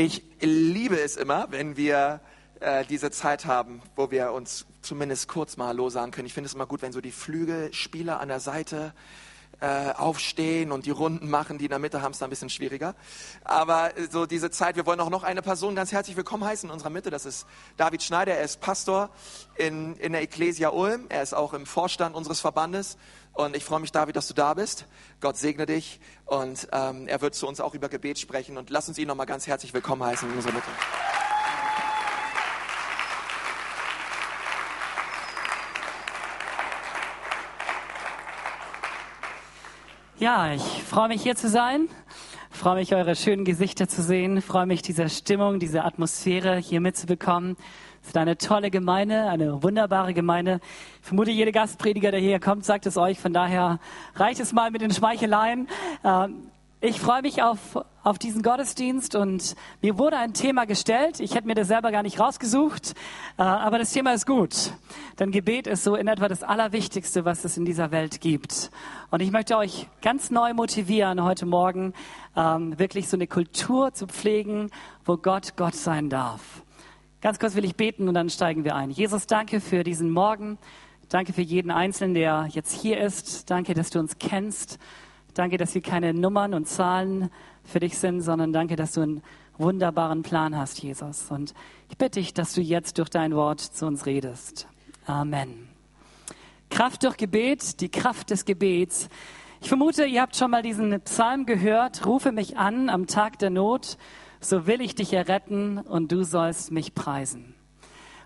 Ich liebe es immer, wenn wir äh, diese Zeit haben, wo wir uns zumindest kurz mal Hallo sagen können. Ich finde es immer gut, wenn so die Flügelspieler an der Seite äh, aufstehen und die Runden machen, die in der Mitte haben es ein bisschen schwieriger. Aber so diese Zeit, wir wollen auch noch eine Person ganz herzlich willkommen heißen in unserer Mitte. Das ist David Schneider. Er ist Pastor in, in der Ecclesia Ulm. Er ist auch im Vorstand unseres Verbandes. Und ich freue mich, David, dass du da bist. Gott segne dich. Und ähm, er wird zu uns auch über Gebet sprechen. Und lass uns ihn nochmal ganz herzlich willkommen heißen in unserer Mitte. Ja, ich freue mich hier zu sein. Freue mich, eure schönen Gesichter zu sehen. Freue mich, diese Stimmung, diese Atmosphäre hier mitzubekommen. Es ist eine tolle Gemeinde, eine wunderbare Gemeinde. Ich vermute, jeder Gastprediger, der hier kommt, sagt es euch. Von daher reicht es mal mit den Schmeicheleien. Ähm, ich freue mich auf, auf diesen Gottesdienst und mir wurde ein Thema gestellt. Ich hätte mir das selber gar nicht rausgesucht, äh, aber das Thema ist gut. Denn Gebet ist so in etwa das Allerwichtigste, was es in dieser Welt gibt. Und ich möchte euch ganz neu motivieren, heute Morgen ähm, wirklich so eine Kultur zu pflegen, wo Gott Gott sein darf. Ganz kurz will ich beten und dann steigen wir ein. Jesus, danke für diesen Morgen. Danke für jeden Einzelnen, der jetzt hier ist. Danke, dass du uns kennst. Danke, dass wir keine Nummern und Zahlen für dich sind, sondern danke, dass du einen wunderbaren Plan hast, Jesus. Und ich bitte dich, dass du jetzt durch dein Wort zu uns redest. Amen. Kraft durch Gebet, die Kraft des Gebets. Ich vermute, ihr habt schon mal diesen Psalm gehört. Rufe mich an am Tag der Not, so will ich dich erretten und du sollst mich preisen.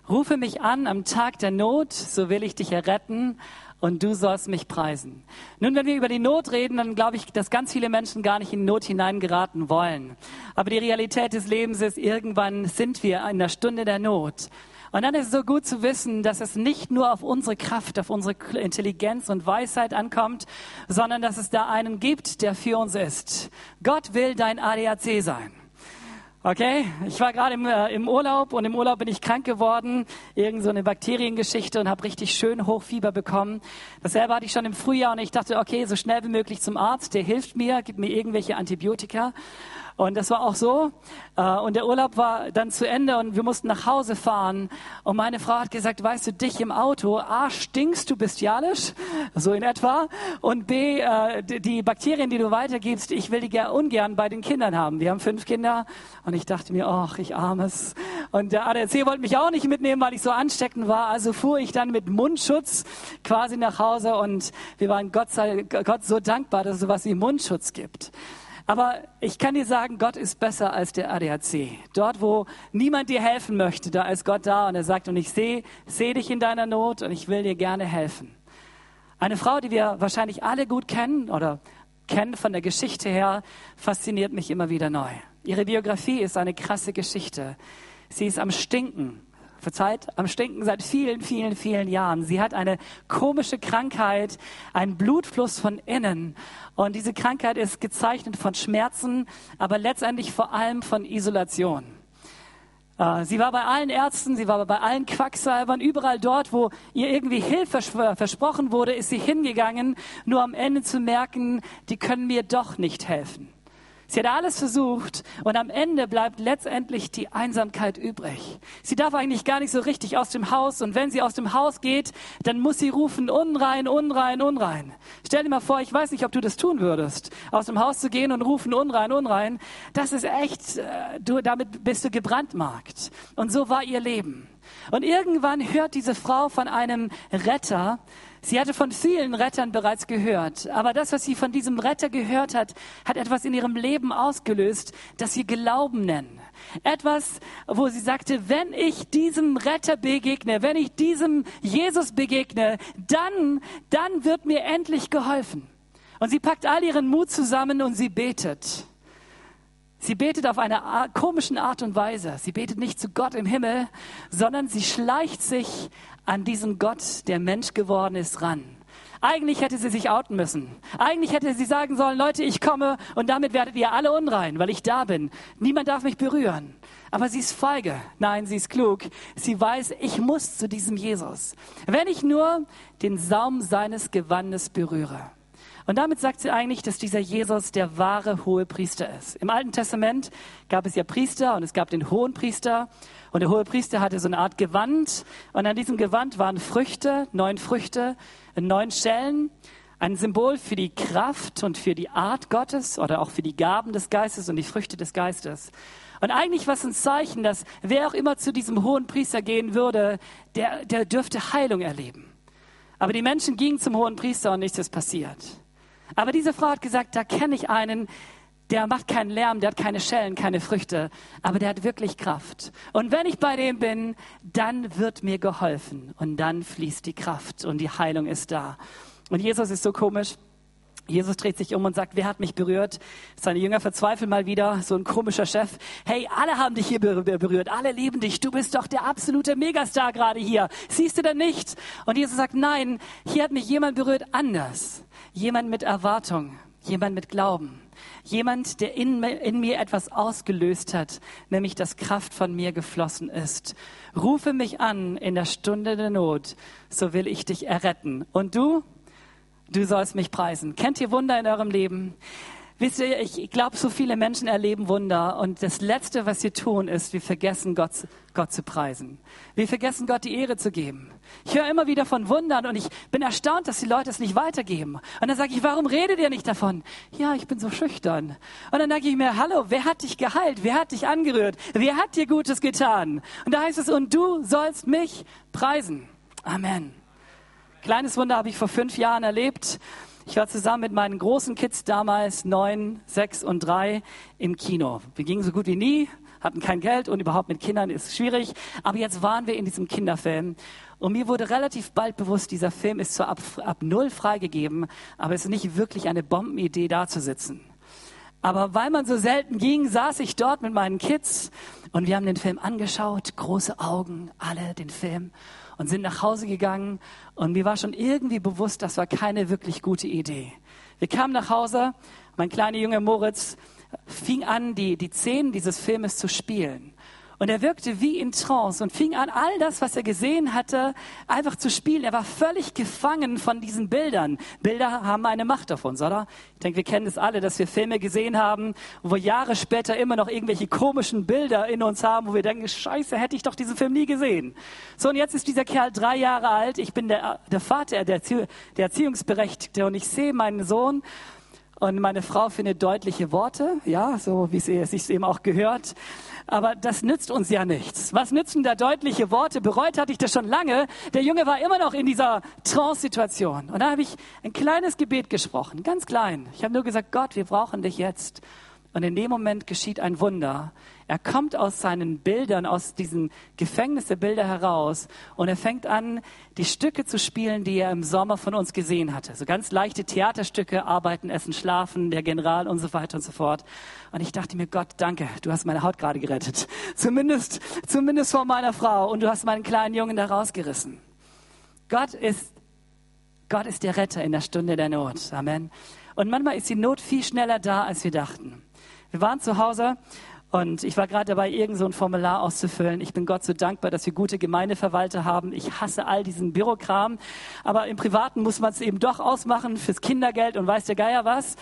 Rufe mich an am Tag der Not, so will ich dich erretten und du sollst mich preisen. Nun, wenn wir über die Not reden, dann glaube ich, dass ganz viele Menschen gar nicht in Not hineingeraten wollen. Aber die Realität des Lebens ist, irgendwann sind wir in der Stunde der Not. Und dann ist es so gut zu wissen, dass es nicht nur auf unsere Kraft, auf unsere Intelligenz und Weisheit ankommt, sondern dass es da einen gibt, der für uns ist. Gott will dein ADAC sein. Okay, ich war gerade im, äh, im, Urlaub und im Urlaub bin ich krank geworden, irgend so eine Bakteriengeschichte und habe richtig schön Hochfieber bekommen. Dasselbe hatte ich schon im Frühjahr und ich dachte, okay, so schnell wie möglich zum Arzt, der hilft mir, gibt mir irgendwelche Antibiotika. Und das war auch so. Äh, und der Urlaub war dann zu Ende und wir mussten nach Hause fahren. Und meine Frau hat gesagt, weißt du, dich im Auto, A, stinkst du bestialisch, so in etwa. Und B, äh, die Bakterien, die du weitergibst, ich will die ungern bei den Kindern haben. Wir haben fünf Kinder. Und ich dachte mir, ach, ich armes. Und der ADAC wollte mich auch nicht mitnehmen, weil ich so ansteckend war. Also fuhr ich dann mit Mundschutz quasi nach Hause. Und wir waren Gott sei Gott so dankbar, dass es sowas wie Mundschutz gibt. Aber ich kann dir sagen, Gott ist besser als der ADAC. Dort, wo niemand dir helfen möchte, da ist Gott da und er sagt, und ich sehe seh dich in deiner Not und ich will dir gerne helfen. Eine Frau, die wir wahrscheinlich alle gut kennen oder kennen von der Geschichte her, fasziniert mich immer wieder neu. Ihre Biografie ist eine krasse Geschichte. Sie ist am Stinken verzeiht, am Stinken seit vielen, vielen, vielen Jahren. Sie hat eine komische Krankheit, einen Blutfluss von innen. Und diese Krankheit ist gezeichnet von Schmerzen, aber letztendlich vor allem von Isolation. Äh, sie war bei allen Ärzten, sie war bei allen Quacksalbern, überall dort, wo ihr irgendwie Hilfe versprochen wurde, ist sie hingegangen, nur am Ende zu merken, die können mir doch nicht helfen. Sie hat alles versucht und am Ende bleibt letztendlich die Einsamkeit übrig. Sie darf eigentlich gar nicht so richtig aus dem Haus und wenn sie aus dem Haus geht, dann muss sie rufen, unrein, unrein, unrein. Stell dir mal vor, ich weiß nicht, ob du das tun würdest, aus dem Haus zu gehen und rufen, unrein, unrein. Das ist echt, äh, du, damit bist du gebrandmarkt. Und so war ihr Leben. Und irgendwann hört diese Frau von einem Retter, Sie hatte von vielen Rettern bereits gehört, aber das, was sie von diesem Retter gehört hat, hat etwas in ihrem Leben ausgelöst, das sie Glauben nennen. Etwas, wo sie sagte, wenn ich diesem Retter begegne, wenn ich diesem Jesus begegne, dann, dann wird mir endlich geholfen. Und sie packt all ihren Mut zusammen und sie betet. Sie betet auf eine komischen Art und Weise. Sie betet nicht zu Gott im Himmel, sondern sie schleicht sich an diesen Gott, der Mensch geworden ist, ran. Eigentlich hätte sie sich outen müssen. Eigentlich hätte sie sagen sollen, Leute, ich komme und damit werdet ihr alle unrein, weil ich da bin. Niemand darf mich berühren. Aber sie ist feige. Nein, sie ist klug. Sie weiß, ich muss zu diesem Jesus. Wenn ich nur den Saum seines Gewandes berühre. Und damit sagt sie eigentlich, dass dieser Jesus der wahre hohe Priester ist. Im Alten Testament gab es ja Priester und es gab den hohen Priester. Und der hohe Priester hatte so eine Art Gewand. Und an diesem Gewand waren Früchte, neun Früchte, neun Schellen. Ein Symbol für die Kraft und für die Art Gottes oder auch für die Gaben des Geistes und die Früchte des Geistes. Und eigentlich war es ein Zeichen, dass wer auch immer zu diesem hohen Priester gehen würde, der, der dürfte Heilung erleben. Aber die Menschen gingen zum hohen Priester und nichts ist passiert. Aber diese Frau hat gesagt, da kenne ich einen, der macht keinen Lärm, der hat keine Schellen, keine Früchte, aber der hat wirklich Kraft. Und wenn ich bei dem bin, dann wird mir geholfen und dann fließt die Kraft und die Heilung ist da. Und Jesus ist so komisch. Jesus dreht sich um und sagt, wer hat mich berührt? Seine Jünger verzweifeln mal wieder, so ein komischer Chef. Hey, alle haben dich hier berührt, alle lieben dich, du bist doch der absolute Megastar gerade hier. Siehst du denn nicht? Und Jesus sagt, nein, hier hat mich jemand berührt anders. Jemand mit Erwartung, jemand mit Glauben. Jemand, der in, in mir etwas ausgelöst hat, nämlich dass Kraft von mir geflossen ist. Rufe mich an in der Stunde der Not, so will ich dich erretten. Und du? Du sollst mich preisen. Kennt ihr Wunder in eurem Leben? Wisst ihr, ich glaube, so viele Menschen erleben Wunder und das Letzte, was sie tun, ist, wir vergessen Gott, Gott zu preisen. Wir vergessen Gott die Ehre zu geben. Ich höre immer wieder von Wundern und ich bin erstaunt, dass die Leute es nicht weitergeben. Und dann sage ich, warum redet ihr nicht davon? Ja, ich bin so schüchtern. Und dann denke ich mir, hallo, wer hat dich geheilt? Wer hat dich angerührt? Wer hat dir Gutes getan? Und da heißt es, und du sollst mich preisen. Amen. Kleines Wunder habe ich vor fünf Jahren erlebt. Ich war zusammen mit meinen großen Kids damals, neun, sechs und drei, im Kino. Wir gingen so gut wie nie, hatten kein Geld und überhaupt mit Kindern ist schwierig. Aber jetzt waren wir in diesem Kinderfilm. Und mir wurde relativ bald bewusst, dieser Film ist zwar ab, ab null freigegeben, aber es ist nicht wirklich eine Bombenidee, da zu sitzen. Aber weil man so selten ging, saß ich dort mit meinen Kids und wir haben den Film angeschaut, große Augen, alle den Film und sind nach Hause gegangen und mir war schon irgendwie bewusst, das war keine wirklich gute Idee. Wir kamen nach Hause, mein kleiner Junge Moritz fing an, die, die Szenen dieses Filmes zu spielen. Und er wirkte wie in Trance und fing an, all das, was er gesehen hatte, einfach zu spielen. Er war völlig gefangen von diesen Bildern. Bilder haben eine Macht auf uns, oder? Ich denke, wir kennen es alle, dass wir Filme gesehen haben, wo wir Jahre später immer noch irgendwelche komischen Bilder in uns haben, wo wir denken, scheiße, hätte ich doch diesen Film nie gesehen. So, und jetzt ist dieser Kerl drei Jahre alt. Ich bin der, der Vater, der, der Erziehungsberechtigte und ich sehe meinen Sohn und meine Frau findet deutliche Worte, ja, so wie es sich eben auch gehört. Aber das nützt uns ja nichts. Was nützen da deutliche Worte? Bereut hatte ich das schon lange. Der Junge war immer noch in dieser Trance-Situation. Und da habe ich ein kleines Gebet gesprochen, ganz klein. Ich habe nur gesagt, Gott, wir brauchen dich jetzt. Und in dem Moment geschieht ein Wunder. Er kommt aus seinen Bildern, aus diesen Gefängnis der Bilder heraus und er fängt an, die Stücke zu spielen, die er im Sommer von uns gesehen hatte. So ganz leichte Theaterstücke, Arbeiten, Essen, Schlafen, der General und so weiter und so fort. Und ich dachte mir, Gott, danke, du hast meine Haut gerade gerettet. Zumindest, zumindest vor meiner Frau und du hast meinen kleinen Jungen da rausgerissen. Gott ist, Gott ist der Retter in der Stunde der Not. Amen. Und manchmal ist die Not viel schneller da, als wir dachten. Wir waren zu Hause und ich war gerade dabei, irgend so ein Formular auszufüllen. Ich bin Gott so dankbar, dass wir gute Gemeindeverwalter haben. Ich hasse all diesen Bürokram. Aber im Privaten muss man es eben doch ausmachen fürs Kindergeld und weiß der Geier was.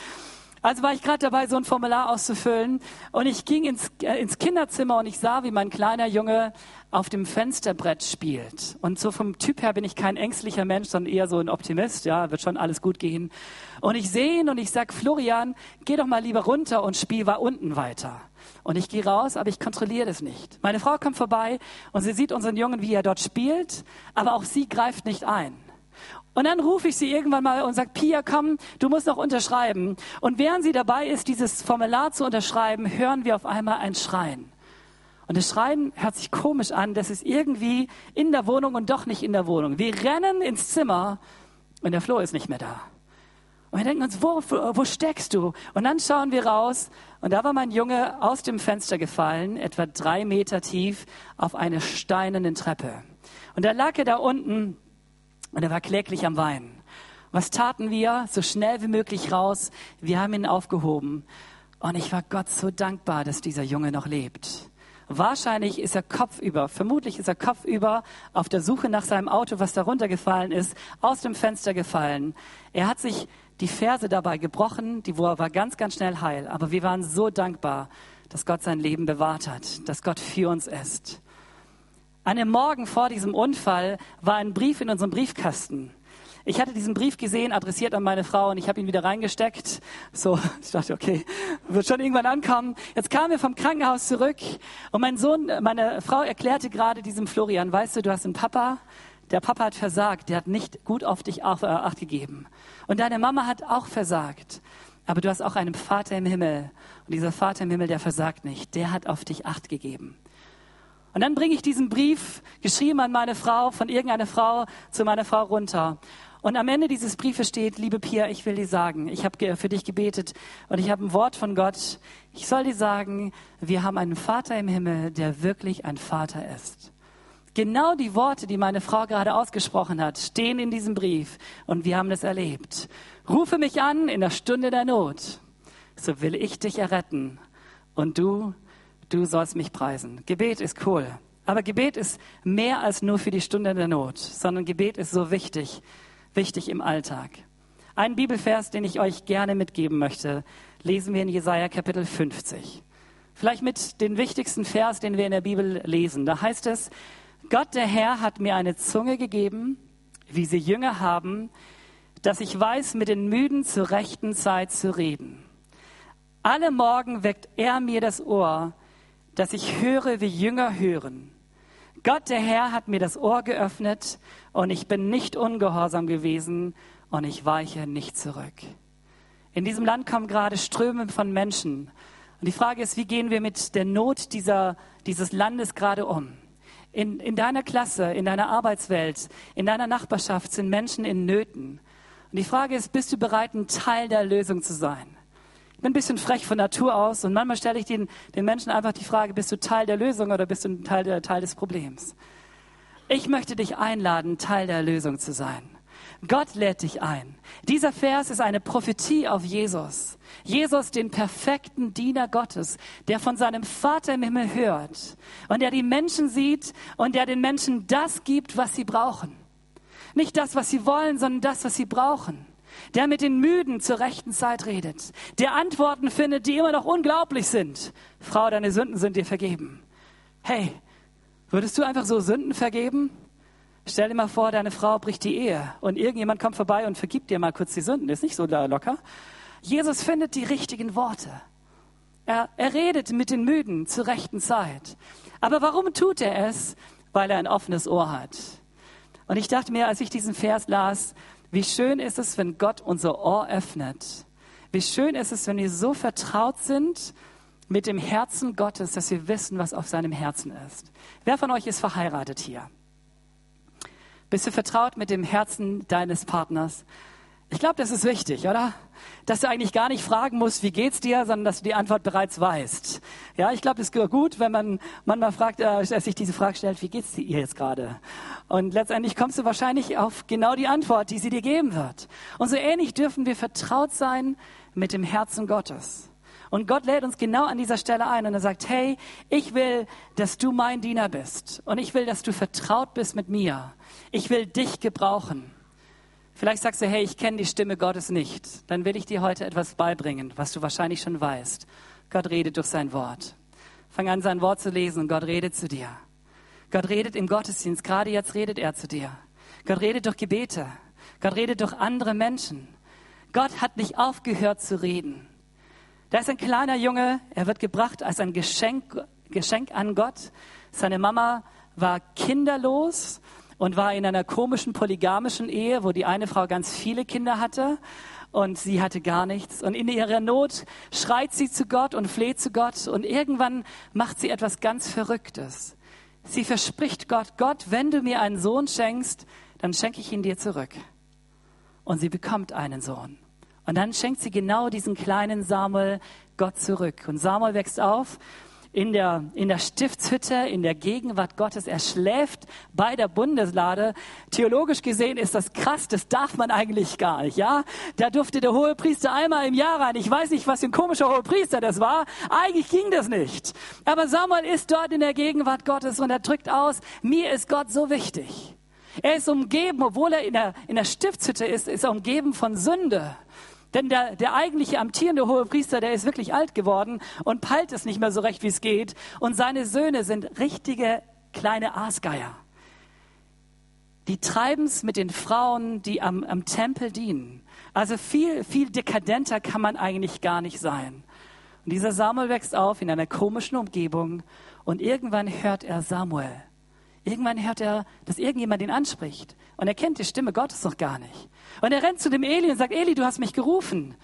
Also war ich gerade dabei, so ein Formular auszufüllen. Und ich ging ins, äh, ins Kinderzimmer und ich sah, wie mein kleiner Junge auf dem Fensterbrett spielt. Und so vom Typ her bin ich kein ängstlicher Mensch, sondern eher so ein Optimist. Ja, wird schon alles gut gehen. Und ich sehe ihn und ich sag, Florian, geh doch mal lieber runter und spiel war unten weiter. Und ich gehe raus, aber ich kontrolliere das nicht. Meine Frau kommt vorbei und sie sieht unseren Jungen, wie er dort spielt, aber auch sie greift nicht ein. Und dann rufe ich sie irgendwann mal und sage, Pia, komm, du musst noch unterschreiben. Und während sie dabei ist, dieses Formular zu unterschreiben, hören wir auf einmal ein Schreien. Und das Schreien hört sich komisch an, das ist irgendwie in der Wohnung und doch nicht in der Wohnung. Wir rennen ins Zimmer und der Flo ist nicht mehr da. Und wir denken uns, wo, wo steckst du? Und dann schauen wir raus und da war mein Junge aus dem Fenster gefallen, etwa drei Meter tief, auf eine steinerne Treppe. Und da lag er da unten und er war kläglich am Weinen. Was taten wir? So schnell wie möglich raus. Wir haben ihn aufgehoben. Und ich war Gott so dankbar, dass dieser Junge noch lebt. Wahrscheinlich ist er kopfüber, vermutlich ist er kopfüber auf der Suche nach seinem Auto, was da runtergefallen ist, aus dem Fenster gefallen. Er hat sich die Ferse dabei gebrochen, die war ganz, ganz schnell heil. Aber wir waren so dankbar, dass Gott sein Leben bewahrt hat, dass Gott für uns ist. An dem Morgen vor diesem Unfall war ein Brief in unserem Briefkasten. Ich hatte diesen Brief gesehen, adressiert an meine Frau, und ich habe ihn wieder reingesteckt. So, ich dachte, okay, wird schon irgendwann ankommen. Jetzt kamen wir vom Krankenhaus zurück und mein Sohn, meine Frau erklärte gerade diesem Florian, weißt du, du hast einen Papa, der Papa hat versagt, der hat nicht gut auf dich äh, acht gegeben. Und deine Mama hat auch versagt. Aber du hast auch einen Vater im Himmel. Und dieser Vater im Himmel, der versagt nicht. Der hat auf dich acht gegeben. Und dann bringe ich diesen Brief, geschrieben an meine Frau, von irgendeiner Frau zu meiner Frau runter. Und am Ende dieses Briefes steht, liebe Pia, ich will dir sagen, ich habe für dich gebetet und ich habe ein Wort von Gott. Ich soll dir sagen, wir haben einen Vater im Himmel, der wirklich ein Vater ist. Genau die Worte, die meine Frau gerade ausgesprochen hat, stehen in diesem Brief und wir haben das erlebt. Rufe mich an in der Stunde der Not, so will ich dich erretten und du, du sollst mich preisen. Gebet ist cool, aber Gebet ist mehr als nur für die Stunde der Not, sondern Gebet ist so wichtig, wichtig im Alltag. Ein Bibelvers, den ich euch gerne mitgeben möchte, lesen wir in Jesaja Kapitel 50. Vielleicht mit den wichtigsten Vers, den wir in der Bibel lesen. Da heißt es, Gott der Herr hat mir eine Zunge gegeben, wie sie Jünger haben, dass ich weiß, mit den Müden zur rechten Zeit zu reden. Alle Morgen weckt er mir das Ohr, dass ich höre, wie Jünger hören. Gott der Herr hat mir das Ohr geöffnet und ich bin nicht ungehorsam gewesen und ich weiche nicht zurück. In diesem Land kommen gerade Ströme von Menschen. Und die Frage ist, wie gehen wir mit der Not dieser, dieses Landes gerade um? In, in deiner Klasse, in deiner Arbeitswelt, in deiner Nachbarschaft sind Menschen in Nöten. Und die Frage ist, bist du bereit, ein Teil der Lösung zu sein? Bin ein bisschen frech von Natur aus und manchmal stelle ich den, den Menschen einfach die Frage, bist du Teil der Lösung oder bist du Teil, der, Teil des Problems? Ich möchte dich einladen, Teil der Lösung zu sein. Gott lädt dich ein. Dieser Vers ist eine Prophetie auf Jesus. Jesus, den perfekten Diener Gottes, der von seinem Vater im Himmel hört und der die Menschen sieht und der den Menschen das gibt, was sie brauchen. Nicht das, was sie wollen, sondern das, was sie brauchen. Der mit den Müden zur rechten Zeit redet. Der Antworten findet, die immer noch unglaublich sind. Frau, deine Sünden sind dir vergeben. Hey, würdest du einfach so Sünden vergeben? Stell dir mal vor, deine Frau bricht die Ehe und irgendjemand kommt vorbei und vergibt dir mal kurz die Sünden. Ist nicht so locker. Jesus findet die richtigen Worte. Er, er redet mit den Müden zur rechten Zeit. Aber warum tut er es? Weil er ein offenes Ohr hat. Und ich dachte mir, als ich diesen Vers las, wie schön ist es, wenn Gott unser Ohr öffnet. Wie schön ist es, wenn wir so vertraut sind mit dem Herzen Gottes, dass wir wissen, was auf seinem Herzen ist. Wer von euch ist verheiratet hier? Bist du vertraut mit dem Herzen deines Partners? Ich glaube, das ist wichtig, oder? Dass du eigentlich gar nicht fragen musst, wie geht's dir, sondern dass du die Antwort bereits weißt. Ja, ich glaube, es ist gut, wenn man manchmal fragt, äh, sich diese Frage stellt, wie geht's dir jetzt gerade? Und letztendlich kommst du wahrscheinlich auf genau die Antwort, die sie dir geben wird. Und so ähnlich dürfen wir vertraut sein mit dem Herzen Gottes. Und Gott lädt uns genau an dieser Stelle ein und er sagt, hey, ich will, dass du mein Diener bist und ich will, dass du vertraut bist mit mir. Ich will dich gebrauchen. Vielleicht sagst du, hey, ich kenne die Stimme Gottes nicht. Dann will ich dir heute etwas beibringen, was du wahrscheinlich schon weißt. Gott redet durch sein Wort. Fang an, sein Wort zu lesen und Gott redet zu dir. Gott redet im Gottesdienst. Gerade jetzt redet er zu dir. Gott redet durch Gebete. Gott redet durch andere Menschen. Gott hat nicht aufgehört zu reden. Da ist ein kleiner Junge, er wird gebracht als ein Geschenk, Geschenk an Gott. Seine Mama war kinderlos und war in einer komischen polygamischen Ehe, wo die eine Frau ganz viele Kinder hatte und sie hatte gar nichts. Und in ihrer Not schreit sie zu Gott und fleht zu Gott und irgendwann macht sie etwas ganz Verrücktes. Sie verspricht Gott, Gott, wenn du mir einen Sohn schenkst, dann schenke ich ihn dir zurück. Und sie bekommt einen Sohn. Und dann schenkt sie genau diesen kleinen Samuel Gott zurück. Und Samuel wächst auf in der, in der Stiftshütte, in der Gegenwart Gottes. Er schläft bei der Bundeslade. Theologisch gesehen ist das krass, das darf man eigentlich gar nicht, ja? Da durfte der Hohepriester einmal im Jahr rein. Ich weiß nicht, was für ein komischer Hohepriester das war. Eigentlich ging das nicht. Aber Samuel ist dort in der Gegenwart Gottes und er drückt aus, mir ist Gott so wichtig. Er ist umgeben, obwohl er in der, in der Stiftshütte ist, ist er umgeben von Sünde. Denn der, der eigentliche amtierende hohe Priester, der ist wirklich alt geworden und peilt es nicht mehr so recht, wie es geht. Und seine Söhne sind richtige kleine Aasgeier. Die treiben es mit den Frauen, die am, am Tempel dienen. Also viel, viel dekadenter kann man eigentlich gar nicht sein. Und dieser Samuel wächst auf in einer komischen Umgebung und irgendwann hört er Samuel. Irgendwann hört er, dass irgendjemand ihn anspricht. Und er kennt die Stimme Gottes noch gar nicht. Und er rennt zu dem Eli und sagt, Eli, du hast mich gerufen.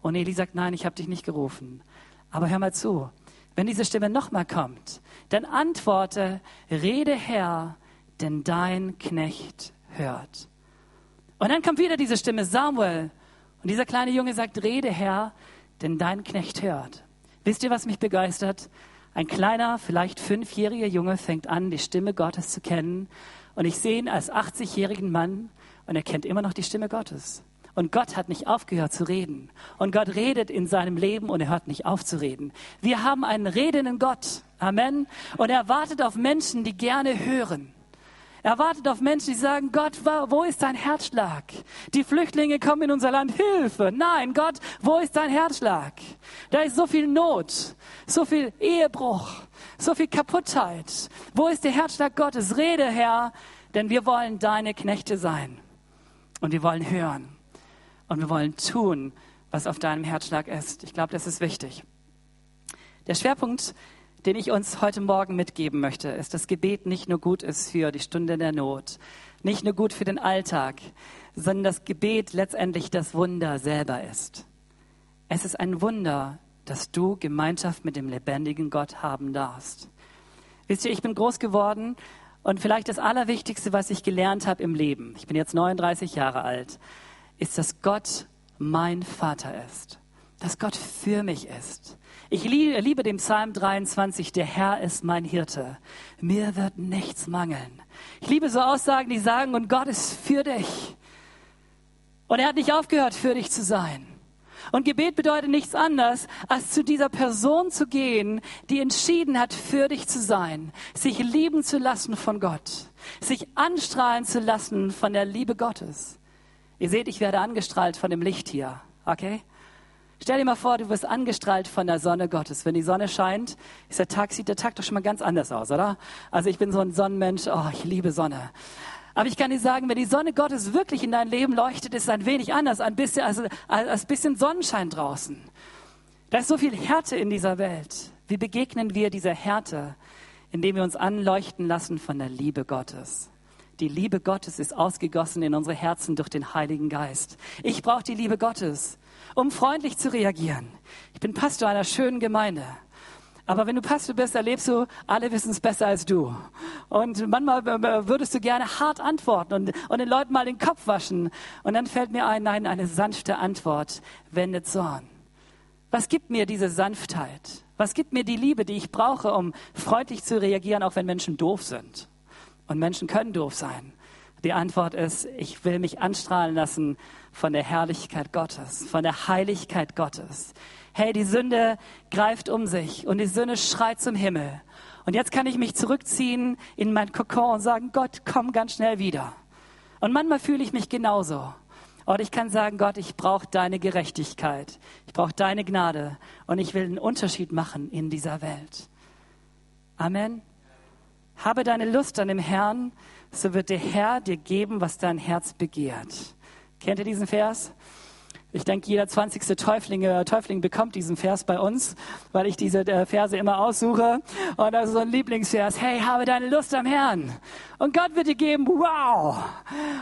Und Eli sagt, nein, ich habe dich nicht gerufen. Aber hör mal zu, wenn diese Stimme nochmal kommt, dann antworte, rede Herr, denn dein Knecht hört. Und dann kommt wieder diese Stimme, Samuel. Und dieser kleine Junge sagt, rede Herr, denn dein Knecht hört. Wisst ihr, was mich begeistert? Ein kleiner, vielleicht fünfjähriger Junge fängt an, die Stimme Gottes zu kennen. Und ich sehe ihn als 80-jährigen Mann und er kennt immer noch die Stimme Gottes. Und Gott hat nicht aufgehört zu reden. Und Gott redet in seinem Leben und er hört nicht auf zu reden. Wir haben einen redenden Gott. Amen. Und er wartet auf Menschen, die gerne hören. Er wartet auf Menschen, die sagen, Gott, wo ist dein Herzschlag? Die Flüchtlinge kommen in unser Land, Hilfe. Nein, Gott, wo ist dein Herzschlag? Da ist so viel Not, so viel Ehebruch, so viel Kaputtheit. Wo ist der Herzschlag Gottes? Rede, Herr, denn wir wollen deine Knechte sein. Und wir wollen hören. Und wir wollen tun, was auf deinem Herzschlag ist. Ich glaube, das ist wichtig. Der Schwerpunkt den ich uns heute Morgen mitgeben möchte, ist, dass Gebet nicht nur gut ist für die Stunde der Not, nicht nur gut für den Alltag, sondern dass Gebet letztendlich das Wunder selber ist. Es ist ein Wunder, dass du Gemeinschaft mit dem lebendigen Gott haben darfst. Wisst ihr, ich bin groß geworden und vielleicht das Allerwichtigste, was ich gelernt habe im Leben, ich bin jetzt 39 Jahre alt, ist, dass Gott mein Vater ist, dass Gott für mich ist, ich liebe den Psalm 23, der Herr ist mein Hirte. Mir wird nichts mangeln. Ich liebe so Aussagen, die sagen, und Gott ist für dich. Und er hat nicht aufgehört, für dich zu sein. Und Gebet bedeutet nichts anderes, als zu dieser Person zu gehen, die entschieden hat, für dich zu sein, sich lieben zu lassen von Gott, sich anstrahlen zu lassen von der Liebe Gottes. Ihr seht, ich werde angestrahlt von dem Licht hier, okay? Stell dir mal vor, du wirst angestrahlt von der Sonne Gottes. Wenn die Sonne scheint, ist der Tag, sieht der Tag doch schon mal ganz anders aus, oder? Also ich bin so ein Sonnenmensch, oh, ich liebe Sonne. Aber ich kann dir sagen, wenn die Sonne Gottes wirklich in dein Leben leuchtet, ist es ein wenig anders, ein bisschen, also, als bisschen Sonnenschein draußen. Da ist so viel Härte in dieser Welt. Wie begegnen wir dieser Härte? Indem wir uns anleuchten lassen von der Liebe Gottes. Die Liebe Gottes ist ausgegossen in unsere Herzen durch den Heiligen Geist. Ich brauche die Liebe Gottes um freundlich zu reagieren. Ich bin Pastor einer schönen Gemeinde. Aber wenn du Pastor bist, erlebst du, alle wissen es besser als du. Und manchmal würdest du gerne hart antworten und, und den Leuten mal den Kopf waschen. Und dann fällt mir ein, nein, eine sanfte Antwort wendet Zorn. Was gibt mir diese Sanftheit? Was gibt mir die Liebe, die ich brauche, um freundlich zu reagieren, auch wenn Menschen doof sind? Und Menschen können doof sein. Die Antwort ist, ich will mich anstrahlen lassen von der Herrlichkeit Gottes, von der Heiligkeit Gottes. Hey, die Sünde greift um sich und die Sünde schreit zum Himmel. Und jetzt kann ich mich zurückziehen in mein Kokon und sagen, Gott, komm ganz schnell wieder. Und manchmal fühle ich mich genauso. Und ich kann sagen, Gott, ich brauche deine Gerechtigkeit. Ich brauche deine Gnade. Und ich will einen Unterschied machen in dieser Welt. Amen. Habe deine Lust an dem Herrn, so wird der Herr dir geben, was dein Herz begehrt. Kennt ihr diesen Vers? Ich denke, jeder 20. Täufling, Täufling bekommt diesen Vers bei uns, weil ich diese äh, Verse immer aussuche. Und das ist so ein Lieblingsvers. Hey, habe deine Lust am Herrn. Und Gott wird dir geben, wow.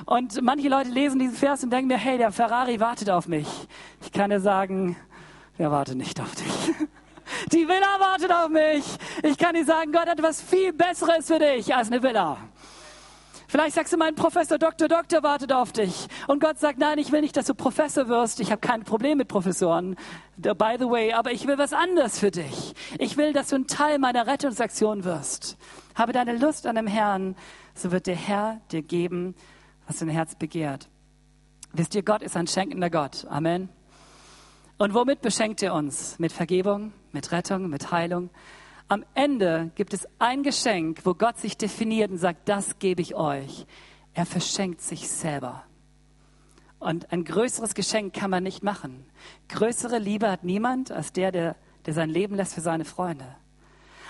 Und manche Leute lesen diesen Vers und denken mir, hey, der Ferrari wartet auf mich. Ich kann dir sagen, der wartet nicht auf dich. Die Villa wartet auf mich. Ich kann dir sagen, Gott hat etwas viel Besseres für dich als eine Villa. Vielleicht sagst du, mein Professor, Doktor, Doktor wartet auf dich. Und Gott sagt, nein, ich will nicht, dass du Professor wirst. Ich habe kein Problem mit Professoren, by the way, aber ich will was anderes für dich. Ich will, dass du ein Teil meiner Rettungsaktion wirst. Habe deine Lust an dem Herrn, so wird der Herr dir geben, was dein Herz begehrt. Wisst ihr, Gott ist ein schenkender Gott. Amen. Und womit beschenkt er uns? Mit Vergebung, mit Rettung, mit Heilung. Am Ende gibt es ein Geschenk, wo Gott sich definiert und sagt, das gebe ich euch. Er verschenkt sich selber. Und ein größeres Geschenk kann man nicht machen. Größere Liebe hat niemand als der, der, der sein Leben lässt für seine Freunde.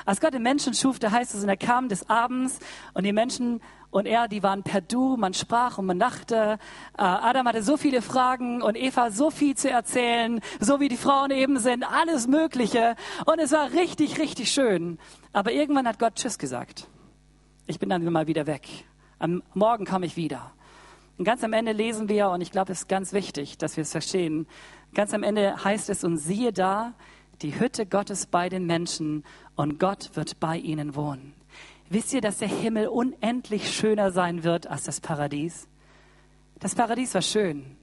Als Gott den Menschen schuf, da heißt es, und er kam des Abends und die Menschen und er, die waren per Du, man sprach und man dachte. Äh, Adam hatte so viele Fragen und Eva so viel zu erzählen, so wie die Frauen eben sind, alles Mögliche. Und es war richtig, richtig schön. Aber irgendwann hat Gott Tschüss gesagt. Ich bin dann mal wieder weg. Am Morgen komme ich wieder. Und ganz am Ende lesen wir, und ich glaube, es ist ganz wichtig, dass wir es verstehen, ganz am Ende heißt es, und siehe da, die Hütte Gottes bei den Menschen, und Gott wird bei ihnen wohnen. Wisst ihr, dass der Himmel unendlich schöner sein wird als das Paradies? Das Paradies war schön,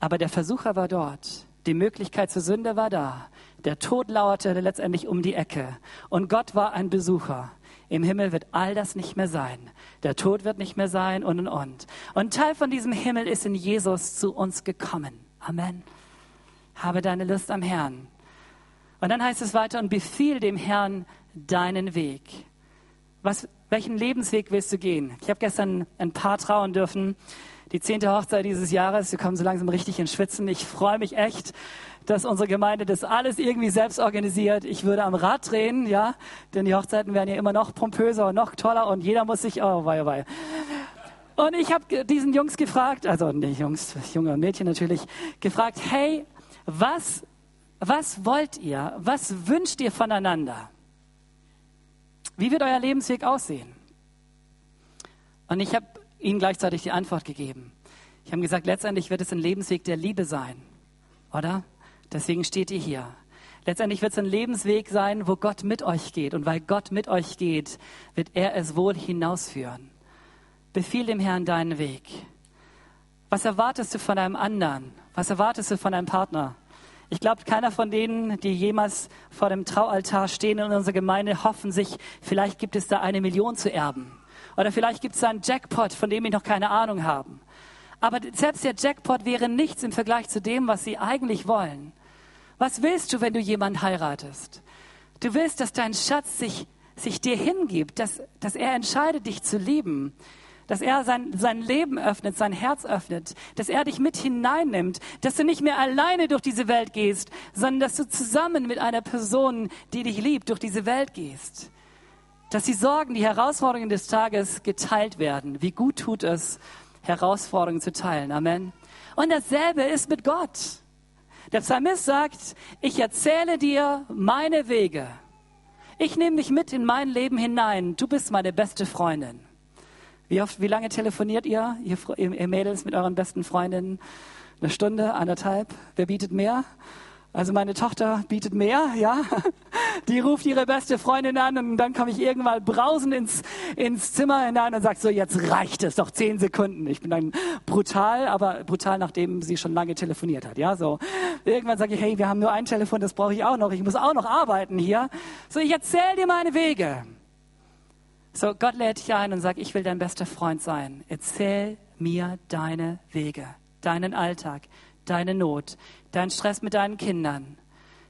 aber der Versucher war dort. Die Möglichkeit zur Sünde war da. Der Tod lauerte letztendlich um die Ecke. Und Gott war ein Besucher. Im Himmel wird all das nicht mehr sein. Der Tod wird nicht mehr sein und und und. Und Teil von diesem Himmel ist in Jesus zu uns gekommen. Amen. Habe deine Lust am Herrn. Und dann heißt es weiter, und befiehl dem Herrn deinen Weg. Was, welchen Lebensweg willst du gehen? Ich habe gestern ein Paar trauen dürfen. Die zehnte Hochzeit dieses Jahres. Wir kommen so langsam richtig ins Schwitzen. Ich freue mich echt, dass unsere Gemeinde das alles irgendwie selbst organisiert. Ich würde am Rad drehen, ja, denn die Hochzeiten werden ja immer noch pompöser und noch toller und jeder muss sich, oh, wei, wei. Und ich habe diesen Jungs gefragt, also nicht Jungs, Junge und Mädchen natürlich, gefragt, hey, was was wollt ihr? Was wünscht ihr voneinander? Wie wird euer Lebensweg aussehen? Und ich habe ihnen gleichzeitig die Antwort gegeben. Ich habe gesagt, letztendlich wird es ein Lebensweg der Liebe sein, oder? Deswegen steht ihr hier. Letztendlich wird es ein Lebensweg sein, wo Gott mit euch geht. Und weil Gott mit euch geht, wird er es wohl hinausführen. Befiehl dem Herrn deinen Weg. Was erwartest du von einem anderen? Was erwartest du von einem Partner? Ich glaube, keiner von denen, die jemals vor dem Traualtar stehen in unserer Gemeinde, hoffen sich, vielleicht gibt es da eine Million zu erben. Oder vielleicht gibt es da einen Jackpot, von dem wir noch keine Ahnung haben. Aber selbst der Jackpot wäre nichts im Vergleich zu dem, was sie eigentlich wollen. Was willst du, wenn du jemanden heiratest? Du willst, dass dein Schatz sich, sich dir hingibt, dass, dass er entscheidet, dich zu lieben dass er sein, sein Leben öffnet, sein Herz öffnet, dass er dich mit hineinnimmt, dass du nicht mehr alleine durch diese Welt gehst, sondern dass du zusammen mit einer Person, die dich liebt, durch diese Welt gehst. Dass die Sorgen, die Herausforderungen des Tages geteilt werden. Wie gut tut es, Herausforderungen zu teilen. Amen. Und dasselbe ist mit Gott. Der Psalmist sagt, ich erzähle dir meine Wege. Ich nehme dich mit in mein Leben hinein. Du bist meine beste Freundin. Wie oft, wie lange telefoniert ihr, ihr, ihr Mädels mit euren besten Freundinnen? Eine Stunde, anderthalb? Wer bietet mehr? Also meine Tochter bietet mehr, ja. Die ruft ihre beste Freundin an und dann komme ich irgendwann brausen ins, ins Zimmer hinein und sagt so, jetzt reicht es, doch zehn Sekunden. Ich bin dann brutal, aber brutal, nachdem sie schon lange telefoniert hat, ja. So irgendwann sage ich, hey, wir haben nur ein Telefon, das brauche ich auch noch. Ich muss auch noch arbeiten hier. So, ich erzähle dir meine Wege. So, Gott lädt dich ein und sagt, ich will dein bester Freund sein. Erzähl mir deine Wege, deinen Alltag, deine Not, deinen Stress mit deinen Kindern,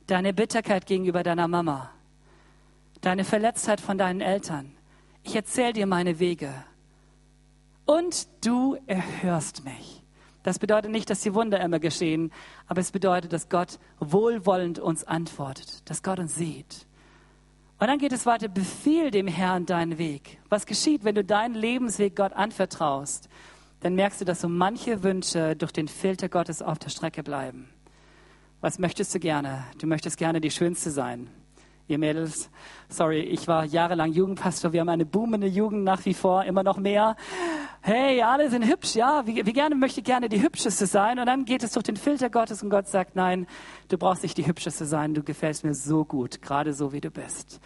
deine Bitterkeit gegenüber deiner Mama, deine Verletztheit von deinen Eltern. Ich erzähl dir meine Wege. Und du erhörst mich. Das bedeutet nicht, dass die Wunder immer geschehen, aber es bedeutet, dass Gott wohlwollend uns antwortet, dass Gott uns sieht. Und dann geht es weiter, befiehl dem Herrn deinen Weg. Was geschieht, wenn du deinen Lebensweg Gott anvertraust? Dann merkst du, dass so manche Wünsche durch den Filter Gottes auf der Strecke bleiben. Was möchtest du gerne? Du möchtest gerne die Schönste sein. Ihr Mädels, sorry, ich war jahrelang Jugendpastor. Wir haben eine boomende Jugend nach wie vor, immer noch mehr hey, alle sind hübsch, ja, wie, wie gerne möchte ich gerne die hübscheste sein? Und dann geht es durch den Filter Gottes und Gott sagt, nein, du brauchst nicht die hübscheste sein, du gefällst mir so gut, gerade so wie du bist.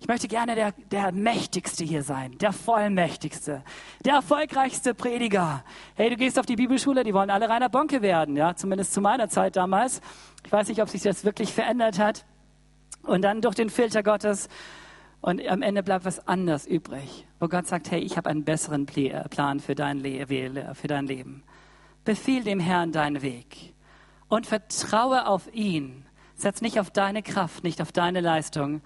Ich möchte gerne der, der Mächtigste hier sein, der Vollmächtigste, der erfolgreichste Prediger. Hey, du gehst auf die Bibelschule, die wollen alle Rainer Bonke werden, ja, zumindest zu meiner Zeit damals. Ich weiß nicht, ob sich das wirklich verändert hat. Und dann durch den Filter Gottes und am Ende bleibt was anderes übrig, wo Gott sagt, hey, ich habe einen besseren äh, Plan für dein, Le für dein Leben. Befiehl dem Herrn deinen Weg und vertraue auf ihn. Setz nicht auf deine Kraft, nicht auf deine Leistung.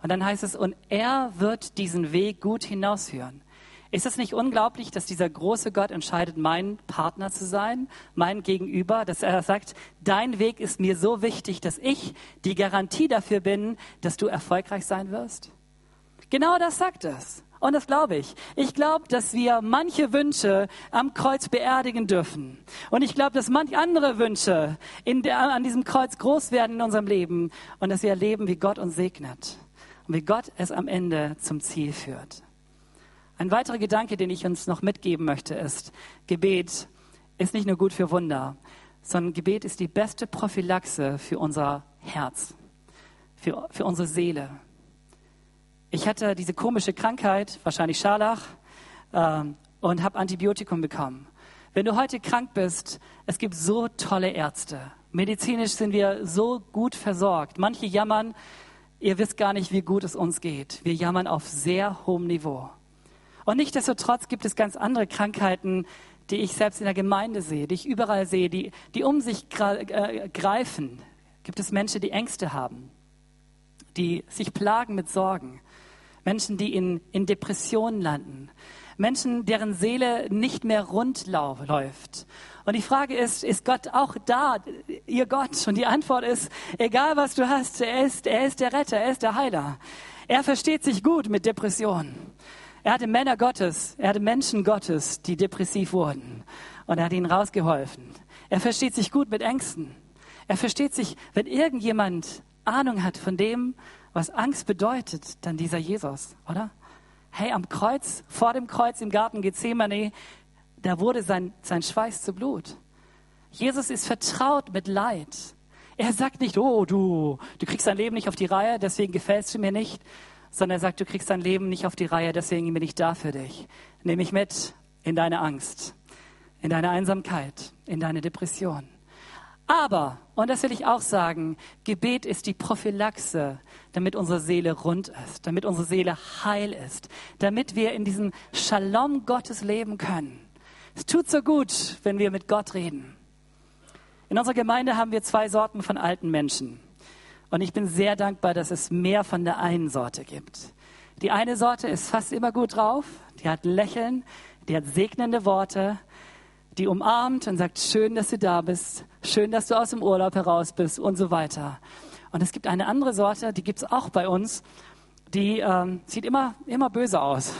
Und dann heißt es, und er wird diesen Weg gut hinausführen. Ist es nicht unglaublich, dass dieser große Gott entscheidet, mein Partner zu sein, mein Gegenüber, dass er sagt, dein Weg ist mir so wichtig, dass ich die Garantie dafür bin, dass du erfolgreich sein wirst? Genau das sagt es. Und das glaube ich. Ich glaube, dass wir manche Wünsche am Kreuz beerdigen dürfen. Und ich glaube, dass manche andere Wünsche der, an diesem Kreuz groß werden in unserem Leben und dass wir erleben, wie Gott uns segnet und wie Gott es am Ende zum Ziel führt. Ein weiterer Gedanke, den ich uns noch mitgeben möchte, ist, Gebet ist nicht nur gut für Wunder, sondern Gebet ist die beste Prophylaxe für unser Herz, für, für unsere Seele. Ich hatte diese komische Krankheit, wahrscheinlich Scharlach, äh, und habe Antibiotikum bekommen. Wenn du heute krank bist, es gibt so tolle Ärzte. Medizinisch sind wir so gut versorgt. Manche jammern, ihr wisst gar nicht, wie gut es uns geht. Wir jammern auf sehr hohem Niveau. Und nichtsdestotrotz gibt es ganz andere Krankheiten, die ich selbst in der Gemeinde sehe, die ich überall sehe, die, die um sich äh, greifen. Gibt es Menschen, die Ängste haben, die sich plagen mit Sorgen, Menschen, die in, in Depressionen landen, Menschen, deren Seele nicht mehr rund läuft. Und die Frage ist, ist Gott auch da, ihr Gott? Und die Antwort ist, egal was du hast, er ist, er ist der Retter, er ist der Heiler. Er versteht sich gut mit Depressionen. Er hatte Männer Gottes, er hatte Menschen Gottes, die depressiv wurden. Und er hat ihnen rausgeholfen. Er versteht sich gut mit Ängsten. Er versteht sich, wenn irgendjemand Ahnung hat von dem, was Angst bedeutet, dann dieser Jesus, oder? Hey, am Kreuz, vor dem Kreuz im Garten Gethsemane, da wurde sein, sein Schweiß zu Blut. Jesus ist vertraut mit Leid. Er sagt nicht, oh, du, du kriegst dein Leben nicht auf die Reihe, deswegen gefällst du mir nicht, sondern er sagt, du kriegst dein Leben nicht auf die Reihe, deswegen bin ich da für dich. Nimm mich mit in deine Angst, in deine Einsamkeit, in deine Depression. Aber, und das will ich auch sagen, Gebet ist die Prophylaxe, damit unsere Seele rund ist, damit unsere Seele heil ist, damit wir in diesem Shalom Gottes leben können. Es tut so gut, wenn wir mit Gott reden. In unserer Gemeinde haben wir zwei Sorten von alten Menschen. Und ich bin sehr dankbar, dass es mehr von der einen Sorte gibt. Die eine Sorte ist fast immer gut drauf, die hat Lächeln, die hat segnende Worte, die umarmt und sagt, schön, dass du da bist, schön, dass du aus dem Urlaub heraus bist und so weiter. Und es gibt eine andere Sorte, die gibt es auch bei uns, die ähm, sieht immer, immer böse aus.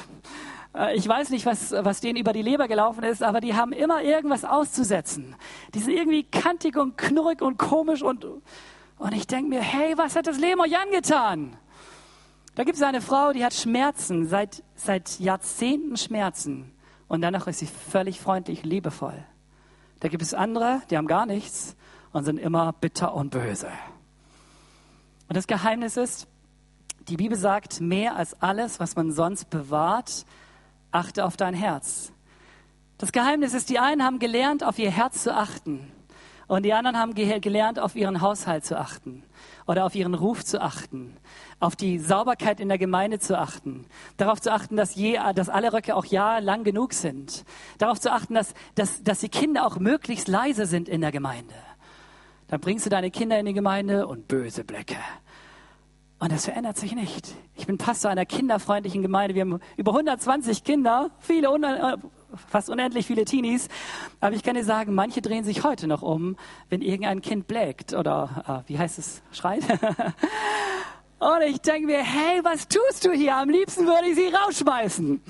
Äh, ich weiß nicht, was, was denen über die Leber gelaufen ist, aber die haben immer irgendwas auszusetzen. Die sind irgendwie kantig und knurrig und komisch und und ich denke mir, hey, was hat das Leben euch angetan? Da gibt es eine Frau, die hat Schmerzen, seit, seit Jahrzehnten Schmerzen. Und danach ist sie völlig freundlich, liebevoll. Da gibt es andere, die haben gar nichts und sind immer bitter und böse. Und das Geheimnis ist, die Bibel sagt, mehr als alles, was man sonst bewahrt, achte auf dein Herz. Das Geheimnis ist, die einen haben gelernt, auf ihr Herz zu achten. Und die anderen haben gelernt, auf ihren Haushalt zu achten oder auf ihren Ruf zu achten, auf die Sauberkeit in der Gemeinde zu achten, darauf zu achten, dass, je, dass alle Röcke auch ja lang genug sind, darauf zu achten, dass, dass, dass die Kinder auch möglichst leise sind in der Gemeinde. Dann bringst du deine Kinder in die Gemeinde und böse Blicke. Und das verändert sich nicht. Ich bin Pastor einer kinderfreundlichen Gemeinde. Wir haben über 120 Kinder, viele fast unendlich viele Teenies. Aber ich kann dir sagen, manche drehen sich heute noch um, wenn irgendein Kind blägt oder, äh, wie heißt es, schreit. Und ich denke mir, hey, was tust du hier? Am liebsten würde ich sie rausschmeißen.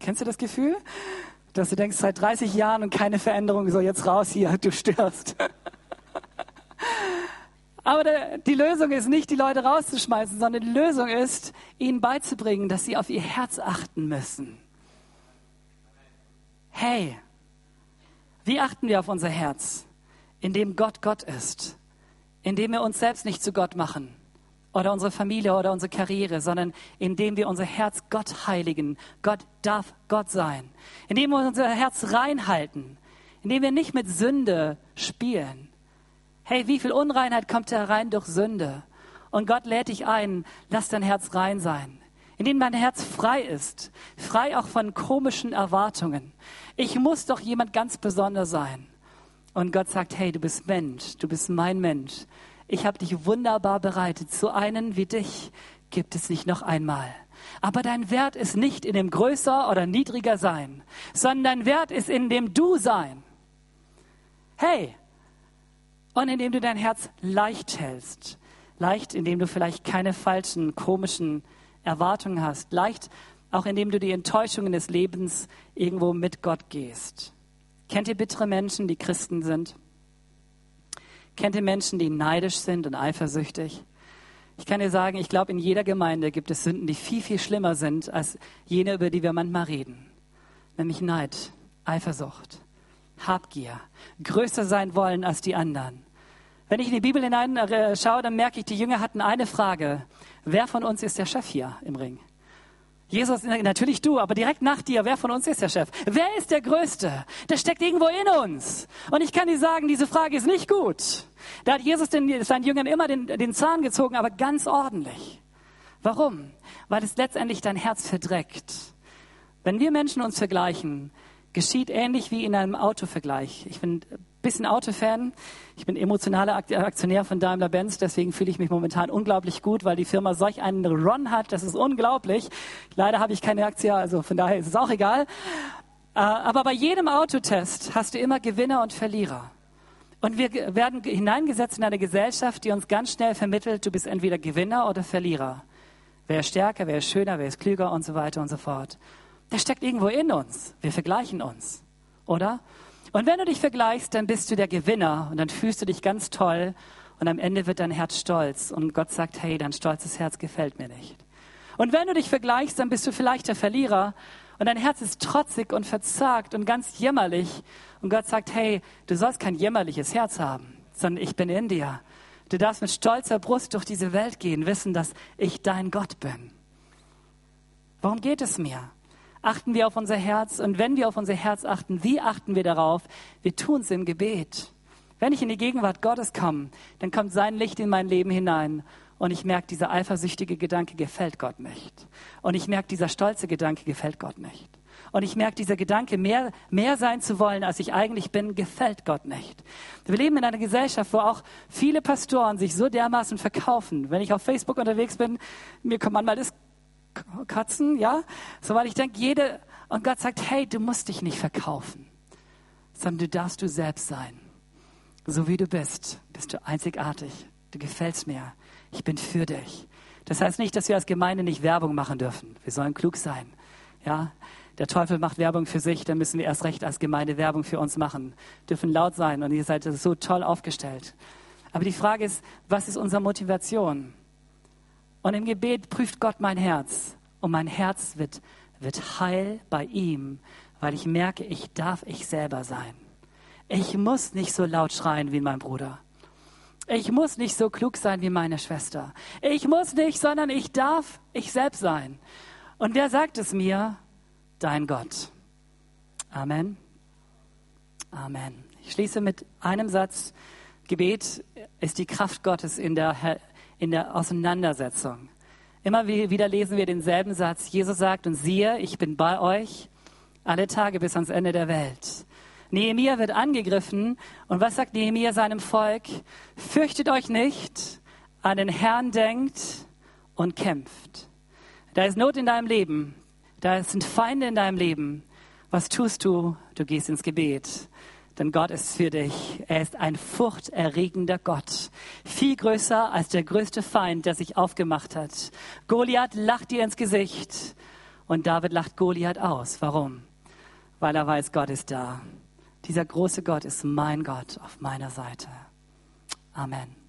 Kennst du das Gefühl? Dass du denkst, seit 30 Jahren und keine Veränderung, so jetzt raus hier, du störst. Aber die Lösung ist nicht, die Leute rauszuschmeißen, sondern die Lösung ist, ihnen beizubringen, dass sie auf ihr Herz achten müssen. Hey, wie achten wir auf unser Herz? Indem Gott Gott ist. Indem wir uns selbst nicht zu Gott machen. Oder unsere Familie oder unsere Karriere, sondern indem wir unser Herz Gott heiligen. Gott darf Gott sein. Indem wir unser Herz reinhalten. Indem wir nicht mit Sünde spielen. Hey, wie viel Unreinheit kommt herein durch Sünde? Und Gott lädt dich ein, lass dein Herz rein sein in denen mein Herz frei ist, frei auch von komischen Erwartungen. Ich muss doch jemand ganz besonders sein. Und Gott sagt, hey, du bist Mensch, du bist mein Mensch. Ich habe dich wunderbar bereitet. Zu einen wie dich gibt es nicht noch einmal. Aber dein Wert ist nicht in dem größer oder niedriger sein, sondern dein Wert ist in dem Du sein. Hey, und indem du dein Herz leicht hältst. Leicht, indem du vielleicht keine falschen, komischen Erwartungen hast. Leicht, auch indem du die Enttäuschungen des Lebens irgendwo mit Gott gehst. Kennt ihr bittere Menschen, die Christen sind? Kennt ihr Menschen, die neidisch sind und eifersüchtig? Ich kann dir sagen, ich glaube, in jeder Gemeinde gibt es Sünden, die viel, viel schlimmer sind als jene, über die wir manchmal reden. Nämlich Neid, Eifersucht, Habgier, größer sein wollen als die anderen. Wenn ich in die Bibel hineinschaue, dann merke ich, die Jünger hatten eine Frage. Wer von uns ist der Chef hier im Ring? Jesus, natürlich du, aber direkt nach dir, wer von uns ist der Chef? Wer ist der Größte? Der steckt irgendwo in uns. Und ich kann dir sagen, diese Frage ist nicht gut. Da hat Jesus den, seinen Jüngern immer den, den Zahn gezogen, aber ganz ordentlich. Warum? Weil es letztendlich dein Herz verdreckt. Wenn wir Menschen uns vergleichen, geschieht ähnlich wie in einem Autovergleich. Ich ein bisschen Autofan. Ich bin emotionaler Aktionär von Daimler-Benz, deswegen fühle ich mich momentan unglaublich gut, weil die Firma solch einen Run hat. Das ist unglaublich. Leider habe ich keine Aktie, also von daher ist es auch egal. Äh, aber bei jedem Autotest hast du immer Gewinner und Verlierer. Und wir werden hineingesetzt in eine Gesellschaft, die uns ganz schnell vermittelt, du bist entweder Gewinner oder Verlierer. Wer ist stärker, wer ist schöner, wer ist klüger und so weiter und so fort der steckt irgendwo in uns. Wir vergleichen uns, oder? Und wenn du dich vergleichst, dann bist du der Gewinner und dann fühlst du dich ganz toll und am Ende wird dein Herz stolz und Gott sagt, hey, dein stolzes Herz gefällt mir nicht. Und wenn du dich vergleichst, dann bist du vielleicht der Verlierer und dein Herz ist trotzig und verzagt und ganz jämmerlich und Gott sagt, hey, du sollst kein jämmerliches Herz haben, sondern ich bin in dir. Du darfst mit stolzer Brust durch diese Welt gehen, wissen, dass ich dein Gott bin. Worum geht es mir? Achten wir auf unser Herz. Und wenn wir auf unser Herz achten, wie achten wir darauf? Wir tun es im Gebet. Wenn ich in die Gegenwart Gottes komme, dann kommt sein Licht in mein Leben hinein. Und ich merke, dieser eifersüchtige Gedanke gefällt Gott nicht. Und ich merke, dieser stolze Gedanke gefällt Gott nicht. Und ich merke, dieser Gedanke, mehr, mehr sein zu wollen, als ich eigentlich bin, gefällt Gott nicht. Wir leben in einer Gesellschaft, wo auch viele Pastoren sich so dermaßen verkaufen. Wenn ich auf Facebook unterwegs bin, mir kommt manchmal das Katzen, ja? So, weil ich denke, jede, und Gott sagt, hey, du musst dich nicht verkaufen, sondern du darfst du selbst sein. So wie du bist, bist du einzigartig. Du gefällst mir. Ich bin für dich. Das heißt nicht, dass wir als Gemeinde nicht Werbung machen dürfen. Wir sollen klug sein. Ja? Der Teufel macht Werbung für sich, dann müssen wir erst recht als Gemeinde Werbung für uns machen. Dürfen laut sein und ihr seid so toll aufgestellt. Aber die Frage ist, was ist unsere Motivation? Und im Gebet prüft Gott mein Herz. Und mein Herz wird, wird heil bei ihm, weil ich merke, ich darf ich selber sein. Ich muss nicht so laut schreien wie mein Bruder. Ich muss nicht so klug sein wie meine Schwester. Ich muss nicht, sondern ich darf ich selbst sein. Und wer sagt es mir? Dein Gott. Amen. Amen. Ich schließe mit einem Satz. Gebet ist die Kraft Gottes in der in der Auseinandersetzung. Immer wieder lesen wir denselben Satz. Jesus sagt, und siehe, ich bin bei euch alle Tage bis ans Ende der Welt. Nehemiah wird angegriffen. Und was sagt Nehemiah seinem Volk? Fürchtet euch nicht, an den Herrn denkt und kämpft. Da ist Not in deinem Leben. Da sind Feinde in deinem Leben. Was tust du? Du gehst ins Gebet denn Gott ist für dich. Er ist ein furchterregender Gott. Viel größer als der größte Feind, der sich aufgemacht hat. Goliath lacht dir ins Gesicht und David lacht Goliath aus. Warum? Weil er weiß, Gott ist da. Dieser große Gott ist mein Gott auf meiner Seite. Amen.